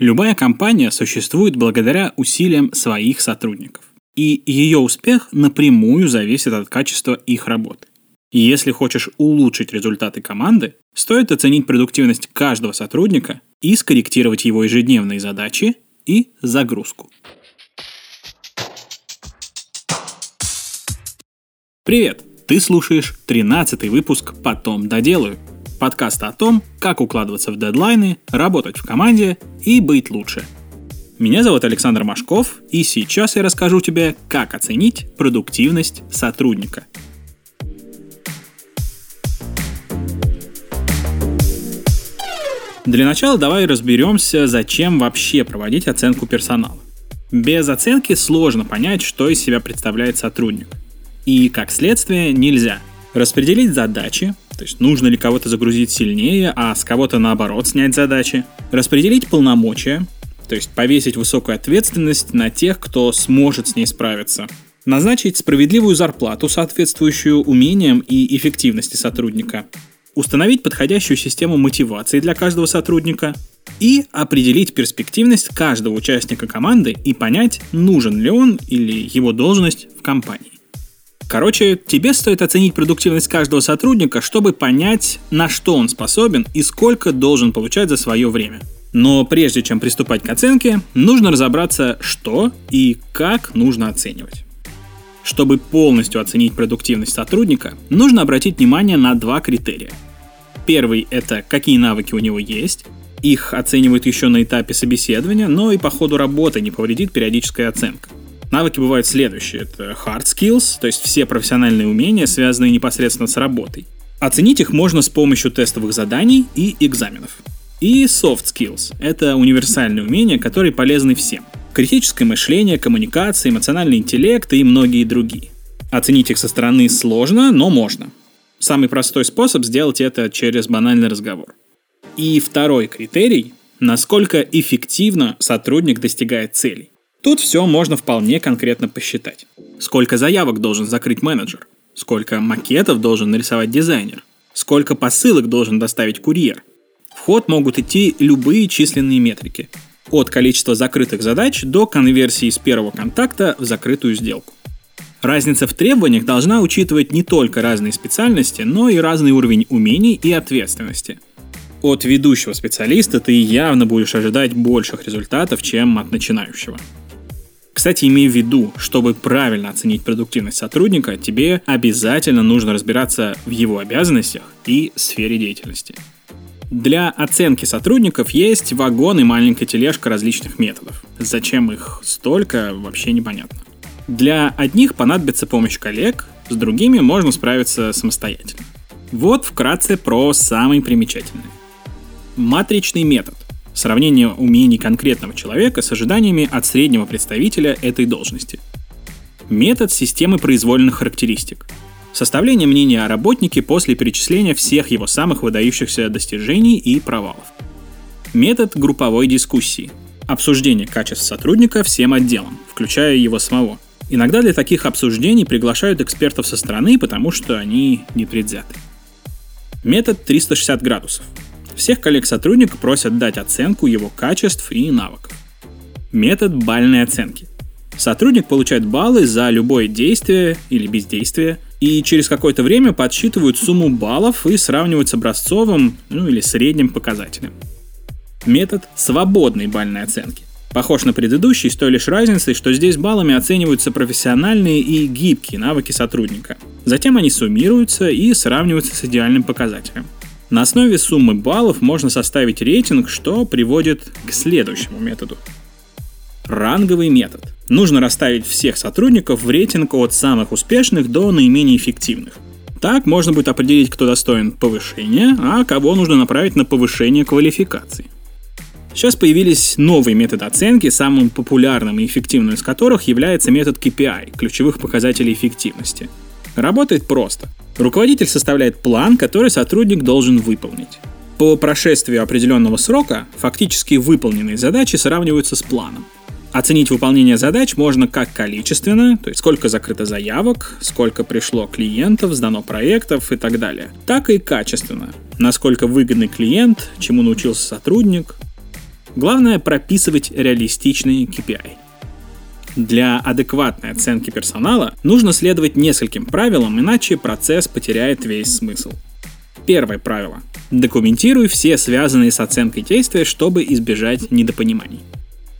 Любая компания существует благодаря усилиям своих сотрудников. И ее успех напрямую зависит от качества их работы. Если хочешь улучшить результаты команды, стоит оценить продуктивность каждого сотрудника и скорректировать его ежедневные задачи и загрузку. Привет! Ты слушаешь 13 выпуск «Потом доделаю» подкаста о том, как укладываться в дедлайны, работать в команде и быть лучше. Меня зовут Александр Машков, и сейчас я расскажу тебе, как оценить продуктивность сотрудника. Для начала давай разберемся, зачем вообще проводить оценку персонала. Без оценки сложно понять, что из себя представляет сотрудник. И, как следствие, нельзя распределить задачи, то есть нужно ли кого-то загрузить сильнее, а с кого-то наоборот снять задачи. Распределить полномочия, то есть повесить высокую ответственность на тех, кто сможет с ней справиться. Назначить справедливую зарплату, соответствующую умениям и эффективности сотрудника. Установить подходящую систему мотивации для каждого сотрудника. И определить перспективность каждого участника команды и понять, нужен ли он или его должность в компании. Короче, тебе стоит оценить продуктивность каждого сотрудника, чтобы понять, на что он способен и сколько должен получать за свое время. Но прежде чем приступать к оценке, нужно разобраться, что и как нужно оценивать. Чтобы полностью оценить продуктивность сотрудника, нужно обратить внимание на два критерия. Первый – это какие навыки у него есть. Их оценивают еще на этапе собеседования, но и по ходу работы не повредит периодическая оценка. Навыки бывают следующие. Это hard skills, то есть все профессиональные умения, связанные непосредственно с работой. Оценить их можно с помощью тестовых заданий и экзаменов. И soft skills – это универсальные умения, которые полезны всем. Критическое мышление, коммуникация, эмоциональный интеллект и многие другие. Оценить их со стороны сложно, но можно. Самый простой способ сделать это через банальный разговор. И второй критерий – насколько эффективно сотрудник достигает целей. Тут все можно вполне конкретно посчитать. Сколько заявок должен закрыть менеджер? Сколько макетов должен нарисовать дизайнер? Сколько посылок должен доставить курьер? В ход могут идти любые численные метрики. От количества закрытых задач до конверсии с первого контакта в закрытую сделку. Разница в требованиях должна учитывать не только разные специальности, но и разный уровень умений и ответственности. От ведущего специалиста ты явно будешь ожидать больших результатов, чем от начинающего. Кстати, имей в виду, чтобы правильно оценить продуктивность сотрудника, тебе обязательно нужно разбираться в его обязанностях и сфере деятельности. Для оценки сотрудников есть вагон и маленькая тележка различных методов. Зачем их столько, вообще непонятно. Для одних понадобится помощь коллег, с другими можно справиться самостоятельно. Вот вкратце про самый примечательный. Матричный метод – Сравнение умений конкретного человека с ожиданиями от среднего представителя этой должности. Метод системы произвольных характеристик. Составление мнения о работнике после перечисления всех его самых выдающихся достижений и провалов. Метод групповой дискуссии. Обсуждение качеств сотрудника всем отделам, включая его самого. Иногда для таких обсуждений приглашают экспертов со стороны, потому что они не предвзяты. Метод 360 градусов. Всех коллег-сотрудника просят дать оценку его качеств и навыков. Метод бальной оценки. Сотрудник получает баллы за любое действие или бездействие, и через какое-то время подсчитывают сумму баллов и сравнивают с образцовым ну, или средним показателем. Метод свободной бальной оценки. Похож на предыдущий с той лишь разницей, что здесь баллами оцениваются профессиональные и гибкие навыки сотрудника. Затем они суммируются и сравниваются с идеальным показателем. На основе суммы баллов можно составить рейтинг, что приводит к следующему методу. Ранговый метод. Нужно расставить всех сотрудников в рейтинг от самых успешных до наименее эффективных. Так можно будет определить, кто достоин повышения, а кого нужно направить на повышение квалификации. Сейчас появились новые методы оценки, самым популярным и эффективным из которых является метод KPI – ключевых показателей эффективности. Работает просто – Руководитель составляет план, который сотрудник должен выполнить. По прошествию определенного срока фактически выполненные задачи сравниваются с планом. Оценить выполнение задач можно как количественно, то есть сколько закрыто заявок, сколько пришло клиентов, сдано проектов и так далее, так и качественно, насколько выгодный клиент, чему научился сотрудник. Главное прописывать реалистичные KPI. Для адекватной оценки персонала нужно следовать нескольким правилам, иначе процесс потеряет весь смысл. Первое правило. Документируй все связанные с оценкой действия, чтобы избежать недопониманий.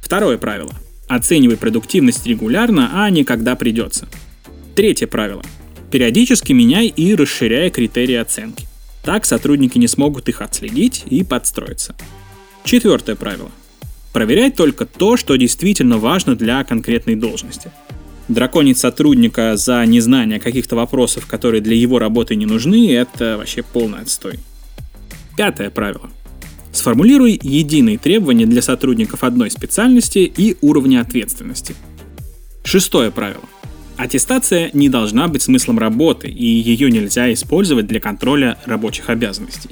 Второе правило. Оценивай продуктивность регулярно, а не когда придется. Третье правило. Периодически меняй и расширяй критерии оценки. Так сотрудники не смогут их отследить и подстроиться. Четвертое правило. Проверяй только то, что действительно важно для конкретной должности. Драконить сотрудника за незнание каких-то вопросов, которые для его работы не нужны, это вообще полный отстой. Пятое правило. Сформулируй единые требования для сотрудников одной специальности и уровня ответственности. Шестое правило. Аттестация не должна быть смыслом работы, и ее нельзя использовать для контроля рабочих обязанностей.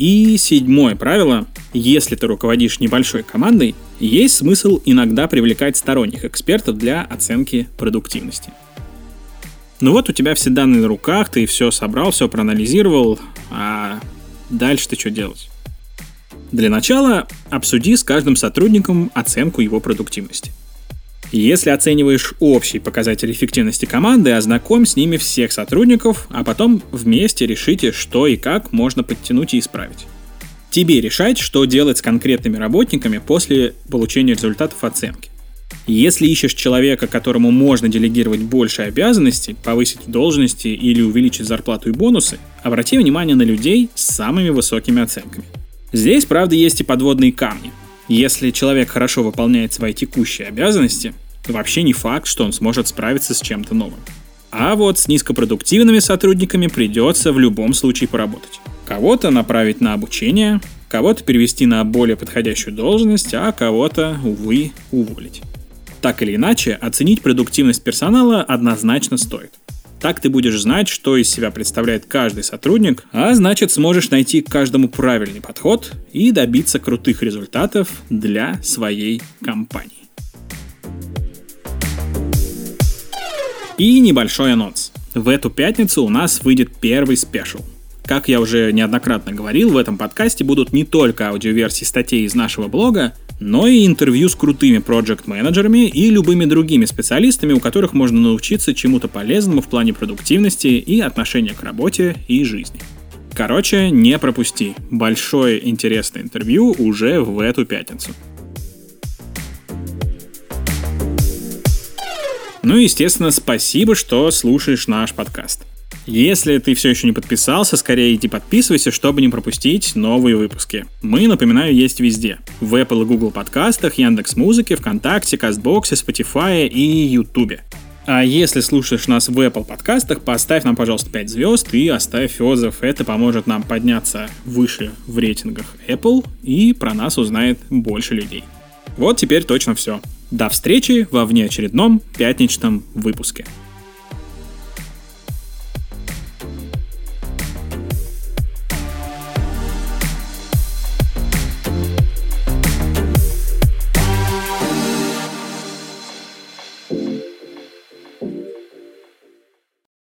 И седьмое правило. Если ты руководишь небольшой командой, есть смысл иногда привлекать сторонних экспертов для оценки продуктивности. Ну вот у тебя все данные на руках, ты все собрал, все проанализировал, а дальше ты что делать? Для начала обсуди с каждым сотрудником оценку его продуктивности. Если оцениваешь общий показатель эффективности команды, ознакомь с ними всех сотрудников, а потом вместе решите, что и как можно подтянуть и исправить. Тебе решать, что делать с конкретными работниками после получения результатов оценки. Если ищешь человека, которому можно делегировать больше обязанностей, повысить должности или увеличить зарплату и бонусы, обрати внимание на людей с самыми высокими оценками. Здесь, правда, есть и подводные камни. Если человек хорошо выполняет свои текущие обязанности, вообще не факт, что он сможет справиться с чем-то новым. А вот с низкопродуктивными сотрудниками придется в любом случае поработать. Кого-то направить на обучение, кого-то перевести на более подходящую должность, а кого-то, увы, уволить. Так или иначе, оценить продуктивность персонала однозначно стоит. Так ты будешь знать, что из себя представляет каждый сотрудник, а значит сможешь найти к каждому правильный подход и добиться крутых результатов для своей компании. И небольшой анонс. В эту пятницу у нас выйдет первый спешл. Как я уже неоднократно говорил, в этом подкасте будут не только аудиоверсии статей из нашего блога, но и интервью с крутыми проект-менеджерами и любыми другими специалистами, у которых можно научиться чему-то полезному в плане продуктивности и отношения к работе и жизни. Короче, не пропусти. Большое интересное интервью уже в эту пятницу. Ну и, естественно, спасибо, что слушаешь наш подкаст. Если ты все еще не подписался, скорее иди подписывайся, чтобы не пропустить новые выпуски. Мы, напоминаю, есть везде. В Apple и Google подкастах, Яндекс Музыке, ВКонтакте, Кастбоксе, Spotify и Ютубе. А если слушаешь нас в Apple подкастах, поставь нам, пожалуйста, 5 звезд и оставь отзыв. Это поможет нам подняться выше в рейтингах Apple и про нас узнает больше людей. Вот теперь точно все. До встречи во внеочередном пятничном выпуске.